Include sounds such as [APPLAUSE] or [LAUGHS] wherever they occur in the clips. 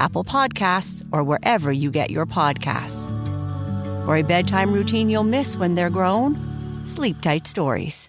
Apple Podcasts, or wherever you get your podcasts. For a bedtime routine you'll miss when they're grown, Sleep Tight Stories.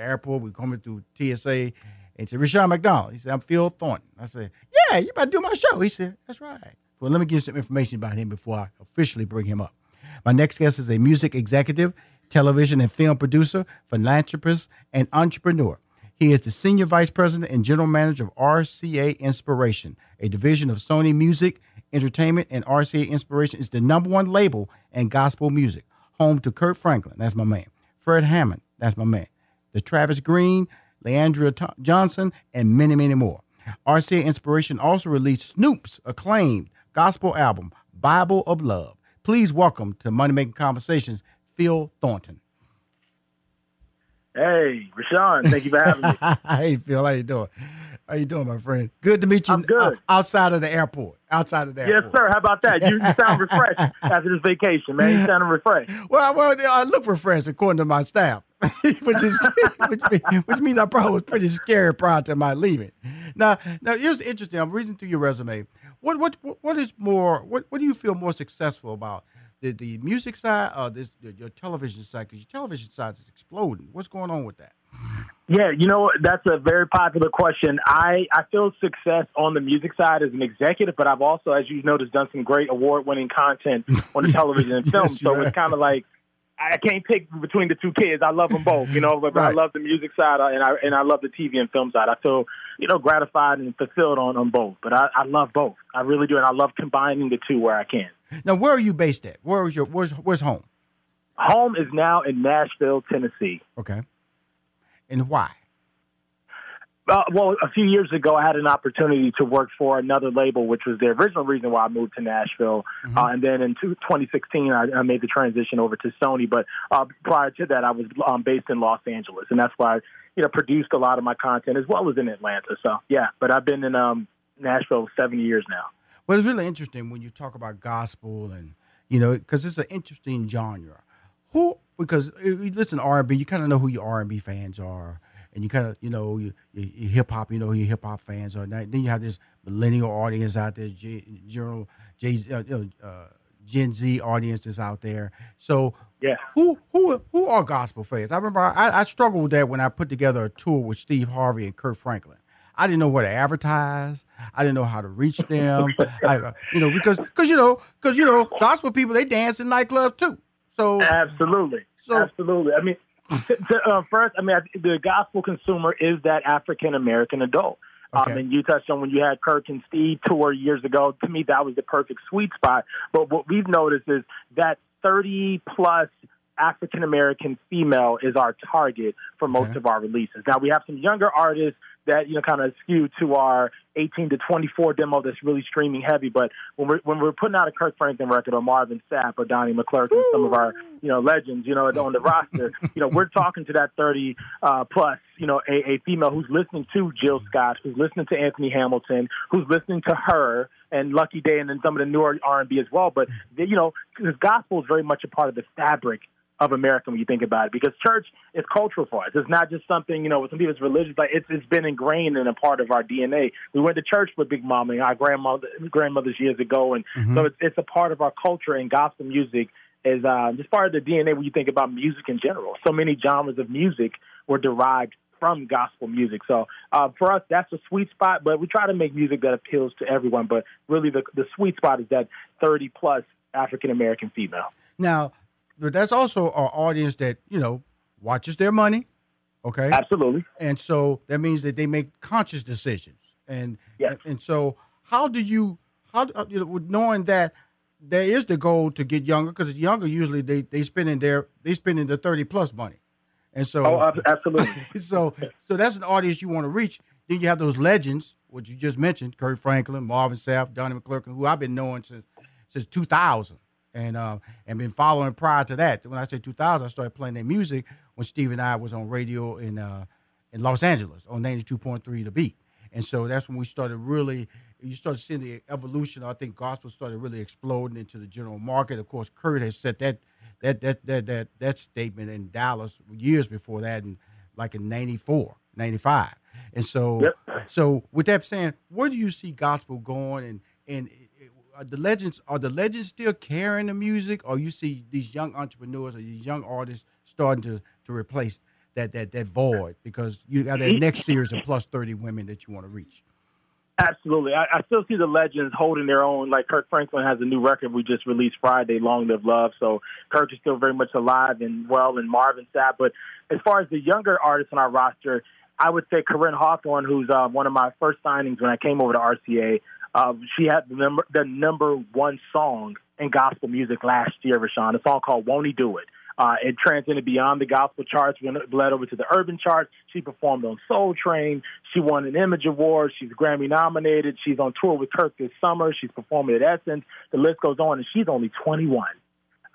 the airport, we coming through TSA, and he said, Rushion McDonald. He said, I'm Phil Thornton. I said, Yeah, you about to do my show. He said, That's right. Well, let me give you some information about him before I officially bring him up. My next guest is a music executive, television and film producer, philanthropist, and entrepreneur. He is the senior vice president and general manager of RCA Inspiration, a division of Sony Music Entertainment, and RCA Inspiration is the number one label in gospel music, home to Kirk Franklin, that's my man, Fred Hammond, that's my man, the Travis Green, Le'Andria Tho- Johnson, and many, many more. RCA Inspiration also released Snoop's acclaimed gospel album, Bible of Love. Please welcome to Money Making Conversations, Phil Thornton. Hey, Rushion, thank you for having me. [LAUGHS] hey, Phil, how you doing? How you doing, my friend? Good to meet you. I'm good. uh, outside of the airport. Outside of the airport. yes, sir. How about that? You, you sound refreshed [LAUGHS] after this vacation, man. You sound refreshed. Well, well, I look refreshed according to my staff, [LAUGHS] which is [LAUGHS] which, mean- which means I probably was pretty scared prior to my leaving. Now, now here's interesting. I'm reading through your resume. What what what is more? What what do you feel more successful about? The, the music side or this your television side? Because your television side is exploding. What's going on with that? Yeah, you know that's a very popular question. I I feel success on the music side as an executive, but I've also, as you've noticed, done some great award-winning content on the [LAUGHS] television and film. Yes, so it's kind of like I can't pick between the two kids. I love them both, you know. But I love the music side and I and I love the TV and film side. I feel you know gratified and fulfilled on on both. But I, I love both. I really do, and I love combining the two where I can. Now, where are you based at? Where is your where's where's home? Home is now in Nashville, Tennessee. Okay, and why? Uh, well, a few years ago, I had an opportunity to work for another label, which was the original reason why I moved to Nashville. Mm-hmm. Uh, and then in 2016, I, I, made the transition over to Sony. But uh, prior to that, I was um, based in Los Angeles, and that's why I, you know, produced a lot of my content as well as in Atlanta. So yeah, but I've been in um, Nashville seven years now. Well, it's really interesting when you talk about gospel and you know, because it's an interesting genre. Who because uh, you listen to R and B, you kind of know who your R and B fans are and you kind of you know you, you, hip hop, you know who your hip hop fans are. Now, then you have this millennial audience out there, general J, uh, you know, uh, Gen Z audience that's out there. So yeah, who who who are gospel fans? I remember I, I struggled with that when I put together a tour with Steve Harvey and Kirk Franklin. I didn't know where to advertise. I didn't know how to reach them. [LAUGHS] I, uh, you know, because because you know because you know gospel people they dance in nightclubs too. So absolutely, so, absolutely. I mean, uh, first, I mean, the gospel consumer is that African American adult. Um, okay. Um, and you touched on when you had Kirk and Steve tour years ago. To me, that was the perfect sweet spot. But what we've noticed is that 30 plus African American female is our target for most okay. of our releases. Now, we have some younger artists that you know kind of skew to our 18 to 24 demo that's really streaming heavy. But when we're when we're putting out a Kirk Franklin record or Marvin Sapp or Donnie McClurkin, Ooh. some of our you know legends, you know on the roster, [LAUGHS] you know we're talking to that 30 uh, plus, you know a, a female who's listening to Jill Scott, who's listening to Anthony Hamilton, who's listening to H.E.R. and Lucky Daye, and then some of the newer R&B as well. But you know, because gospel is very much a part of the fabric of America when you think about it, because church is cultural for us. It's not just something you know. With some people, it's religious, but it's it's been ingrained in a part of our DNA. We went to church with Big Mama and our grandmother grandmothers years ago, and mm-hmm. so it's, it's a part of our culture. And gospel music is uh, just part of the DNA when you think about music in general. So many genres of music were derived from gospel music. So uh, for us, that's a sweet spot. But we try to make music that appeals to everyone. But really, the the sweet spot is that thirty plus African American female. Now, but that's also our audience that you know watches their money. Okay. Absolutely. And so that means that they make conscious decisions. And yes. and, so how do you how uh, you know knowing that there is the goal to get younger because younger usually they they spending their they spending the 30 plus money. And so Oh, absolutely. [LAUGHS] so so that's an audience you want to reach. Then you have those legends, which you just mentioned, Kirk Franklin, Marvin Sapp, Donnie McClurkin, who I've been knowing since since 2000 and uh, and been following prior to that. When I say 2000, I started playing their music when Steve and I was on radio in uh, in Los Angeles on 92.3 The Beat, and so that's when we started really. You started seeing the evolution. I think gospel started really exploding into the general market. Of course, Kirk has set that that that that that that statement in Dallas years before that, and like in 94, 95. And so, yep. so with that saying, where do you see gospel going? And and are the legends are the legends still carrying the music, or you see these young entrepreneurs or these young artists starting to to replace that that that void because you got that next series of plus thirty women that you want to reach. Absolutely, I, I, still see the legends holding their own. Like Kirk Franklin has a new record we just released Friday, "Long Live Love." So Kirk is still very much alive and well, and Marvin Sapp. But as far as the younger artists on our roster, I would say Koryn Hawthorne, who's uh, one of my first signings when I came over to RCA. Uh, she had the number the number one song in gospel music last year, Rushion. A song called "Won't He Do It." Uh, it transcended beyond the gospel charts, went bled over to the urban charts. She performed on Soul Train. She won an Image Award. She's Grammy nominated. She's on tour with Kirk this summer. She's performing at Essence. The list goes on, and she's only 21.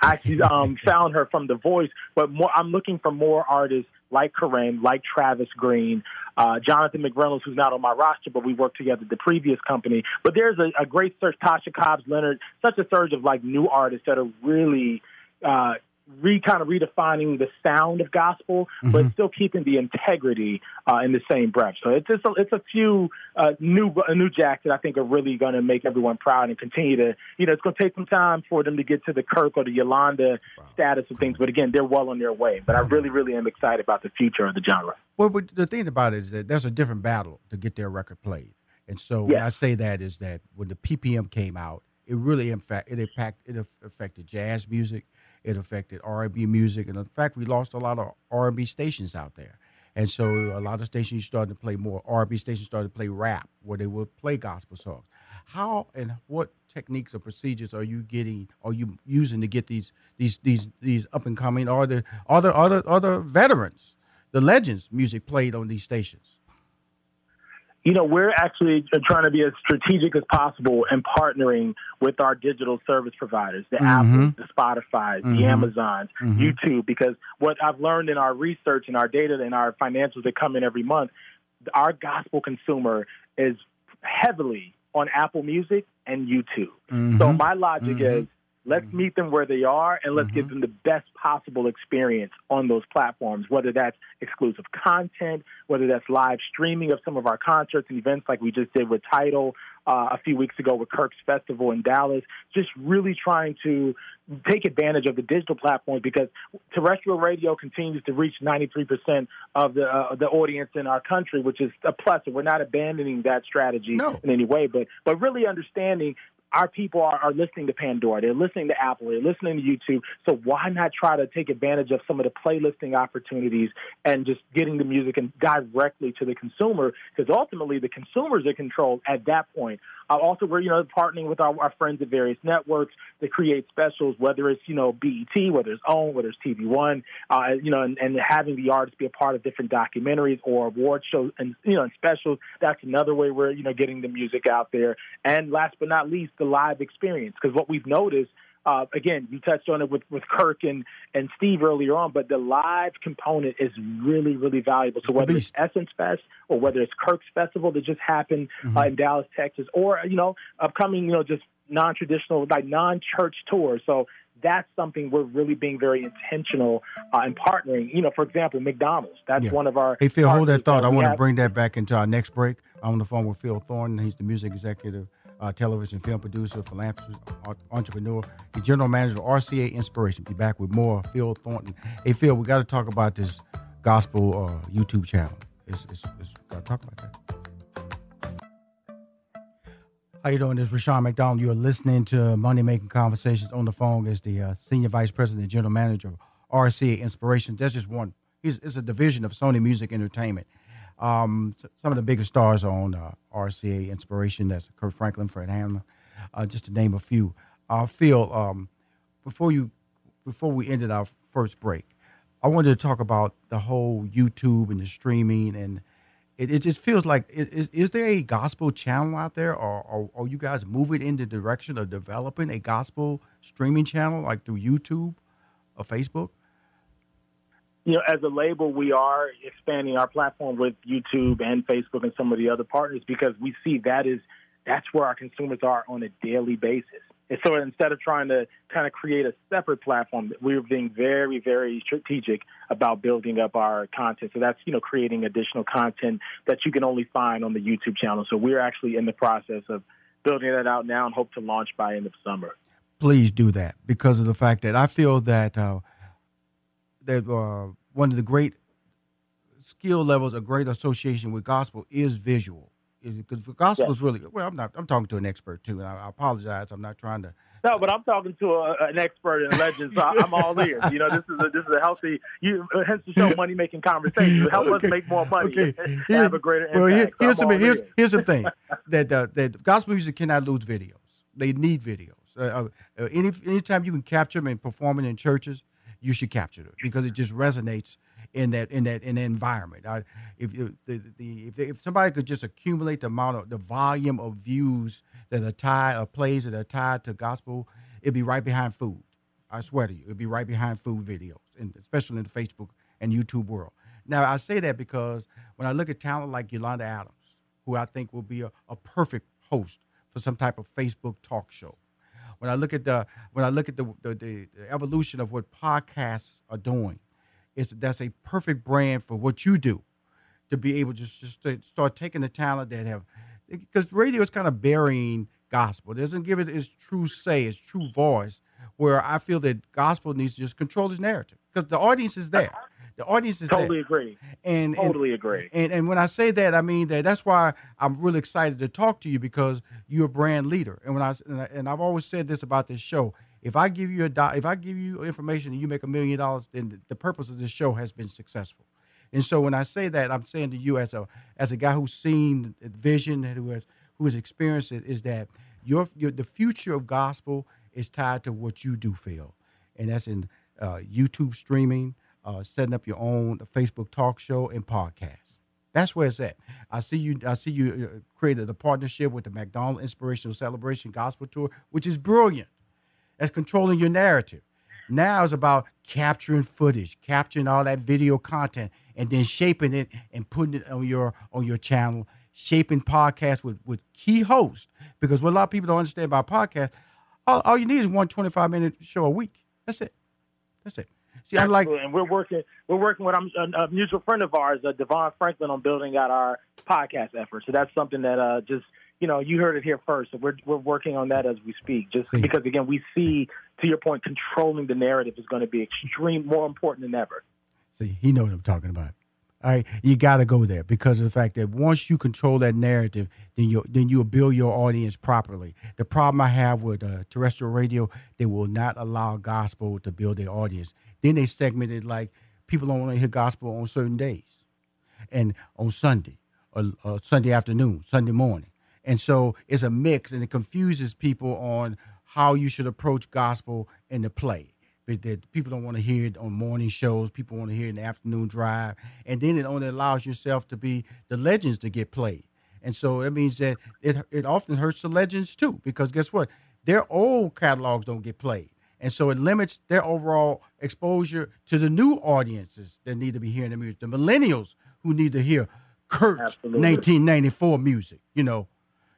I actually um, found her from The Voice, but more, I'm looking for more artists like Koryn, like Travis Green, uh, Jonathan McReynolds, who's not on my roster, but we worked together at the previous company. But there's a, a great search, Tasha Cobbs Leonard, such a surge of like new artists that are really uh, re kind of redefining the sound of gospel, mm-hmm. but still keeping the integrity uh, in the same breath. So it's just a, it's a few uh, new uh, new jacks that I think are really going to make everyone proud and continue to you know it's going to take some time for them to get to the Kirk or the Yolanda wow. status of things, but again they're well on their way. But I really really am excited about the future of the genre. Well, but the thing about it is that there's a different battle to get their record played, and so yes. when I say that is that when the PPM came out, it really in fact it impacted it affected jazz music it affected R&B music, and in fact, we lost a lot of R&B stations out there. And so a lot of stations started to play more R&B stations started to play rap, where they would play gospel songs. How and what techniques or procedures are you getting? Are you using to get these these these these up and coming or the other other other veterans, the legends music played on these stations? You know, we're actually trying to be as strategic as possible and partnering with our digital service providers, the mm-hmm. Apple, the Spotify, mm-hmm. the Amazons, mm-hmm. YouTube, because what I've learned in our research and our data and our financials that come in every month, our gospel consumer is heavily on Apple Music and YouTube. Mm-hmm. So my logic mm-hmm. is Let's mm-hmm. meet them where they are and let's mm-hmm. give them the best possible experience on those platforms, whether that's exclusive content, whether that's live streaming of some of our concerts and events like we just did with Tidal uh, a few weeks ago with Kirk's Festival in Dallas. Just really trying to take advantage of the digital platforms because terrestrial radio continues to reach 93% of the uh, the audience in our country, which is a plus. And we're not abandoning that strategy no. in any way, but but really understanding our people are, are listening to Pandora, they're listening to Apple, they're listening to YouTube. So why not try to take advantage of some of the playlisting opportunities and just getting the music and directly to the consumer? Because ultimately, the consumers are controlled at that point. Uh, also, we're you know partnering with our, our, friends at various networks to create specials, whether it's you know BET, whether it's OWN, whether it's TV One, uh, you know, and, and, having the artists be a part of different documentaries or award shows and you know and specials. That's another way we're you know getting the music out there. And last but not least, the live experience, because what we've noticed uh, again, you touched on it with, with Kirk and, and Steve earlier on, but the live component is really, really valuable. So whether it's Essence Fest or whether it's Kirk's Festival that just happened mm-hmm. uh, in Dallas, Texas, or, you know, upcoming, you know, just non-traditional, like non-church tours. So that's something we're really being very intentional uh, in partnering. You know, for example, McDonald's. That's yeah. one of our. Hey, Phil, hold that thought. I want to bring that back into our next break. I'm on the phone with Phil Thornton. He's the music executive uh, television film producer, philanthropist, entrepreneur, the general manager of RCA Inspiration. Be back with more Phil Thornton. Hey, Phil, we got to talk about this gospel uh, YouTube channel. It's, it's, it's got to talk about that. How you doing? This is Rushion McDonald. You're listening to Money Making Conversations on the phone as the uh, senior vice president and general manager of RCA Inspiration. That's just one. He's, it's a division of Sony Music Entertainment. Um, some of the biggest stars on uh, RCA Inspiration. That's Kirk Franklin, Fred Hammond, uh, just to name a few. Uh, Phil, um, before you, before we ended our first break, I wanted to talk about the whole YouTube and the streaming, and it, it just feels like is, is there a gospel channel out there, or, or are you guys moving in the direction of developing a gospel streaming channel like through YouTube or Facebook? You know, as a label, we are expanding our platform with YouTube and Facebook and some of the other partners because we see that is that's where our consumers are on a daily basis. And so instead of trying to kind of create a separate platform, we're being very, very strategic about building up our content. So that's, you know, creating additional content that you can only find on the YouTube channel. So we're actually in the process of building that out now and hope to launch by end of summer. Please do that because of the fact that I feel that uh, that uh, one of the great skill levels, a great association with gospel is visual. Because gospel is really well. I'm not. I'm talking to an expert too, and I, I apologize. I'm not trying to. No, but I'm talking to a, an expert in legends. So I'm all ears. You know, this is a, this is a healthy. You hence the show, money making conversation. Help okay. us make more money. Okay. Here, have a greater impact. Well, here, here's so the here's, here's the thing that uh, that gospel music cannot lose videos. They need videos. Uh, uh, any anytime you can capture them and perform it in churches, you should capture it because it just resonates in that in that in that environment. I, if you, the, the if, if somebody could just accumulate the amount of the volume of views that are tied or plays that are tied to gospel, it'd be right behind food. I swear to you, it'd be right behind food videos, and especially in the Facebook and YouTube world. Now I say that because when I look at talent like Yolanda Adams, who I think will be a, a perfect host for some type of Facebook talk show when I look at the when I look at the the, the evolution of what podcasts are doing, it's that's a perfect brand for what you do, to be able to just, just to start taking the talent that have, because radio is kind of burying gospel. It doesn't give it its true say, its true voice. Where I feel that gospel needs to just control its narrative because the audience is there. The audience is totally there. agree. And totally and, agree. And and when I say that, I mean that that's why I'm really excited to talk to you because you're a brand leader. And when I and I've always said this about this show. If I give you a do, if I give you information and you make a million dollars, then the purpose of this show has been successful. And so when I say that, I'm saying to you as a as a guy who's seen vision and who has who has experienced it, is that your, your the future of gospel is tied to what you do, Phil, and that's in uh, YouTube streaming, uh, setting up your own Facebook talk show and podcast. That's where it's at. I see you. I see you uh, created a partnership with the McDonald Inspirational Celebration Gospel Tour, which is brilliant. That's controlling your narrative. Now it's about capturing footage, capturing all that video content, and then shaping it and putting it on your on your channel, shaping podcasts with with key hosts. Because what a lot of people don't understand about podcasts, all, all you need is one 25 minute show a week. That's it. That's it. See, I'm like, and we're working. We're working with a, a mutual friend of ours, uh, Devon Franklin, on building out our podcast effort. So that's something that uh, just you know you heard it here first. So we're we're working on that as we speak. Just see. because again, we see to your point, controlling the narrative is going to be extreme more important than ever. See, he knows what I'm talking about. All right, you got to go there because of the fact that once you control that narrative, then you then you'll build your audience properly. The problem I have with uh, terrestrial radio, they will not allow gospel to build their audience. Then they segment it like people don't want to hear gospel on certain days, and on Sunday, or, or Sunday afternoon, Sunday morning, and so it's a mix, and it confuses people on how you should approach gospel in the play that people don't want to hear it on morning shows. People want to hear it in the afternoon drive, and then it only allows yourself to be the legends to get played. And so that means that it it often hurts the legends too, because guess what? Their old catalogs don't get played, and so it limits their overall exposure to the new audiences that need to be hearing the music, the millennials who need to hear Kirk's 1994 music. You know,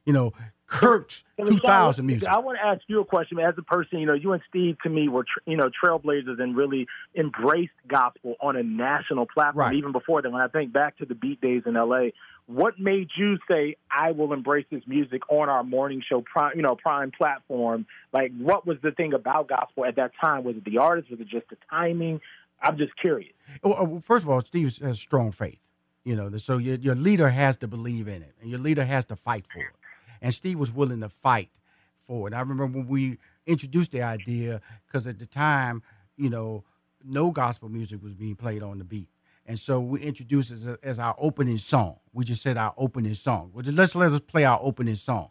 you know, Kirk's 2000 music. I want to ask you a question as a person. You know, you and Steve to me were you know trailblazers and really embraced gospel on a national platform. Right. Even before that, when I think back to the Beat Days in L.A., what made you say I will embrace this music on our morning show, prime, you know, prime platform? Like, what was the thing about gospel at that time? Was it the artist? Was it just the timing? I'm just curious. Well, uh, first of all, Steve has strong faith. You know, so your, your leader has to believe in it, and your leader has to fight for it and Steve was willing to fight for it. I remember when we introduced the idea because at the time, you know, no gospel music was being played on the beat. And so we introduced it as, a, as our opening song. We just said our opening song. Well, let's let us play our opening song.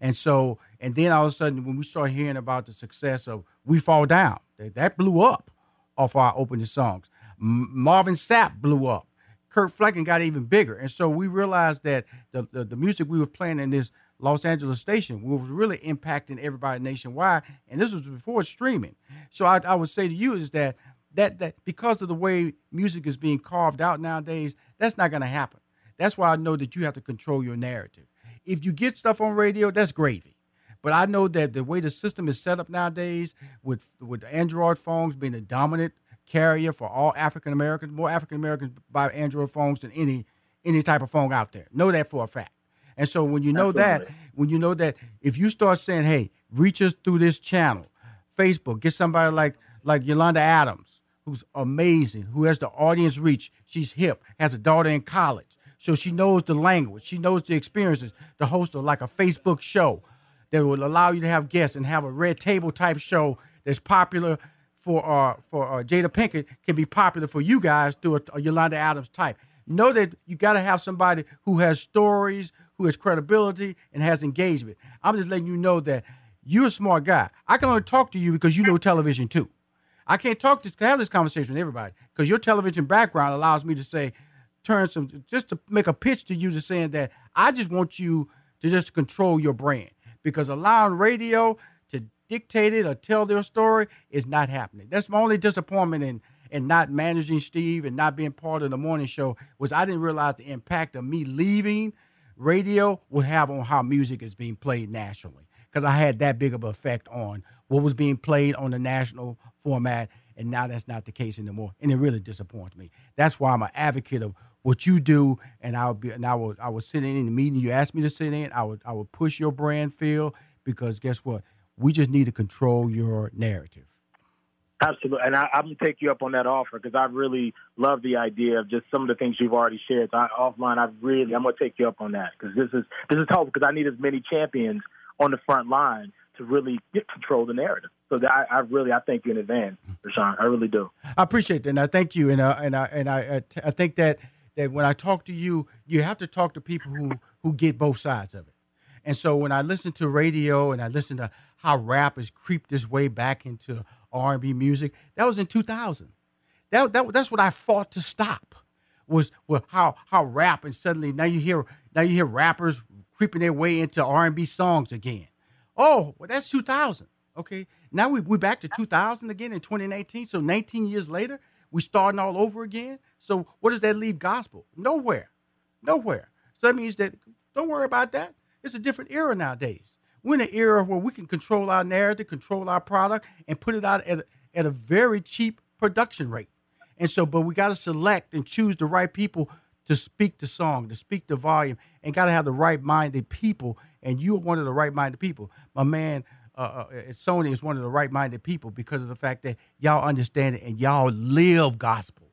And so, and then all of a sudden, when we start hearing about the success of "We Fall Down," that, that blew up off our opening songs. M- Marvin Sapp blew up. Kirk Franklin got even bigger. And so we realized that the, the, the music we were playing in this Los Angeles station, which was really impacting everybody nationwide. And this was before streaming. So I, I would say to you is that that that because of the way music is being carved out nowadays, that's not going to happen. That's why I know that you have to control your narrative. If you get stuff on radio, that's gravy. But I know that the way the system is set up nowadays, with with Android phones being the dominant carrier for all African Americans, more African Americans buy Android phones than any any type of phone out there. Know that for a fact. And so when you know Absolutely. that, when you know that, if you start saying, "Hey, reach us through this channel, Facebook, get somebody like like Yolanda Adams, who's amazing, who has the audience reach. She's hip, has a daughter in college, so she knows the language, she knows the experiences. To host of like a Facebook show that will allow you to have guests and have a red table type show that's popular for uh for uh, Jada Pinkett can be popular for you guys through a, a Yolanda Adams type. Know that you got to have somebody who has stories, who has credibility and has engagement. I'm just letting you know that you're a smart guy. I can only talk to you because you know television too. I can't talk to have this conversation with everybody because your television background allows me to say, turn some just to make a pitch to you to saying that I just want you to just control your brand because allowing radio to dictate it or tell their story is not happening. That's my only disappointment in in not managing Steve and not being part of the morning show was I didn't realize the impact of me leaving radio would have on how music is being played nationally. Because I had that big of an effect on what was being played on the national format, and now that's not the case anymore, and it really disappoints me. That's why I'm an advocate of what you do, and I'll be, and I will, I would sit in the meeting you asked me to sit in. I would, I would push your brand Phil because guess what? We just need to control your narrative. Absolutely, and I, am gonna take you up on that offer because I really love the idea of just some of the things you've already shared. So I, offline, I really I'm gonna take you up on that because this is this is helpful because I need as many champions on the front line to really get control the narrative. So that I, I really I thank you in advance, Rushion. I really do. I appreciate that, and I thank you, and uh, and I and I I think that that when I talk to you, you have to talk to people who who get both sides of it. And so when I listen to radio and I listen to how rap has creeped its way back into R&B music. That was in 2000. That, that, that's what I fought to stop. was well, how how rap and suddenly now you hear now you hear rappers creeping their way into R and B songs again. Oh, well, that's 2000. Okay, now we we back to 2000 again in 2019. So 19 years later, we starting all over again. So what does that leave gospel? Nowhere, nowhere. So that means that don't worry about that. It's a different era nowadays. We're in an era where we can control our narrative, control our product, and put it out at a, at a very cheap production rate. And so, but we got to select and choose the right people to speak the song, to speak the volume, and got to have the right minded people. And you're one of the right minded people. My man, uh, uh, Sony is one of the right minded people because of the fact that y'all understand it and y'all live gospel.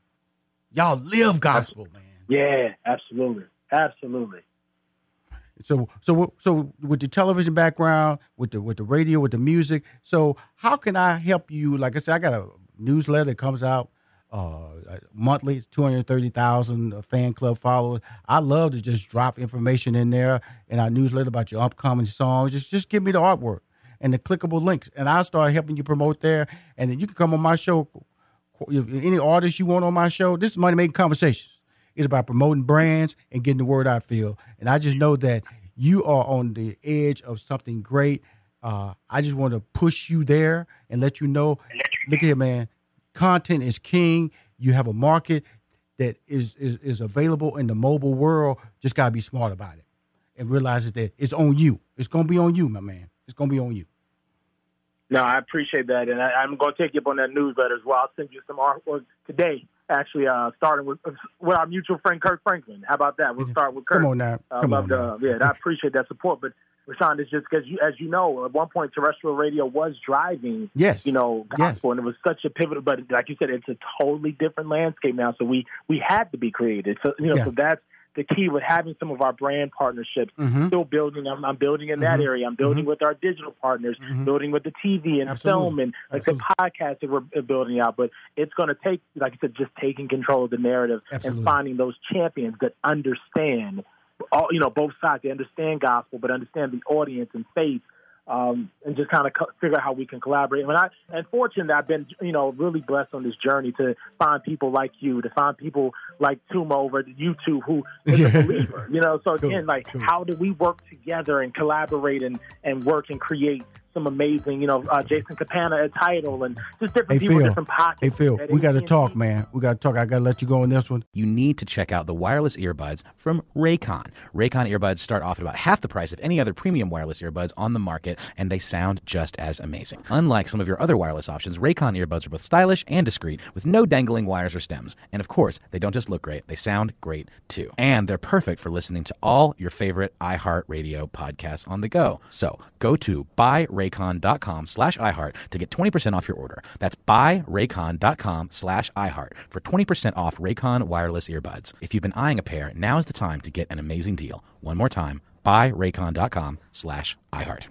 Y'all live gospel, man. Yeah, absolutely. Absolutely. So so so with the television background, with the with the radio, with the music. So how can I help you? Like I said, I got a newsletter that comes out uh, monthly, two hundred thirty thousand fan club followers. I love to just drop information in there in our newsletter about your upcoming songs. Just just give me the artwork and the clickable links, and I'll start helping you promote there. And then you can come on my show. Any artist you want on my show, this is Money Making Conversations. It's about promoting brands and getting the word out, Phil. And I just know that you are on the edge of something great. Uh, I just want to push you there and let you know. Look here, man. Content is king. You have a market that is is, is available in the mobile world. Just gotta be smart about it and realize that it's on you. It's gonna be on you, my man. It's gonna be on you. No, I appreciate that, and I, am going to take you up on that newsletter as well. I'll send you some artwork today actually uh, starting with with our mutual friend Kirk Franklin. How about that? We'll start with Kirk. Come on now. Uh, Come on now. yeah, I appreciate that support. But Rushion, it's just because you, as you know, at one point terrestrial radio was driving, yes, you know, gospel, yes. and it was such a pivotal. But like you said, it's a totally different landscape now. So we we had to be creative. So you know, yeah. so that's the key with having some of our brand partnerships. Mm-hmm. Still building. I'm, I'm building in that mm-hmm. area. I'm building mm-hmm. with our digital partners, mm-hmm. building with the TV and Absolutely. film and like Absolutely. the podcast that we're building out. But it's going to take, like I said, just taking control of the narrative Absolutely. and finding those champions that understand all you know both sides. They understand gospel, but understand the audience and faith um, and just kind of co- figure out how we can collaborate. And I, and fortunately, I've been, you know, really blessed on this journey to find people like you, to find people like Tuma over YouTube who is a [LAUGHS] believer, you know. So again, like, cool. how do we work together and collaborate and, and work and create some amazing, you know, uh, Jason Campana at Tidal and just different hey, people, Phil. different pockets. Hey, Phil, we got to talk, man. We got to talk. I got to let you go on this one. You need to check out the wireless earbuds from Raycon. Raycon earbuds start off at about half the price of any other premium wireless earbuds on the market, and they sound just as amazing. Unlike some of your other wireless options, Raycon earbuds are both stylish and discreet with no dangling wires or stems. And of course, they don't just look great, they sound great too. And they're perfect for listening to all your favorite iHeartRadio podcasts on the go. So go to buyraycon.com raycon.com slash iHeart to get 20% off your order. That's buyraycon.com slash iHeart for 20% off Raycon wireless earbuds. If you've been eyeing a pair, now is the time to get an amazing deal. One more time, buyraycon.com slash iHeart.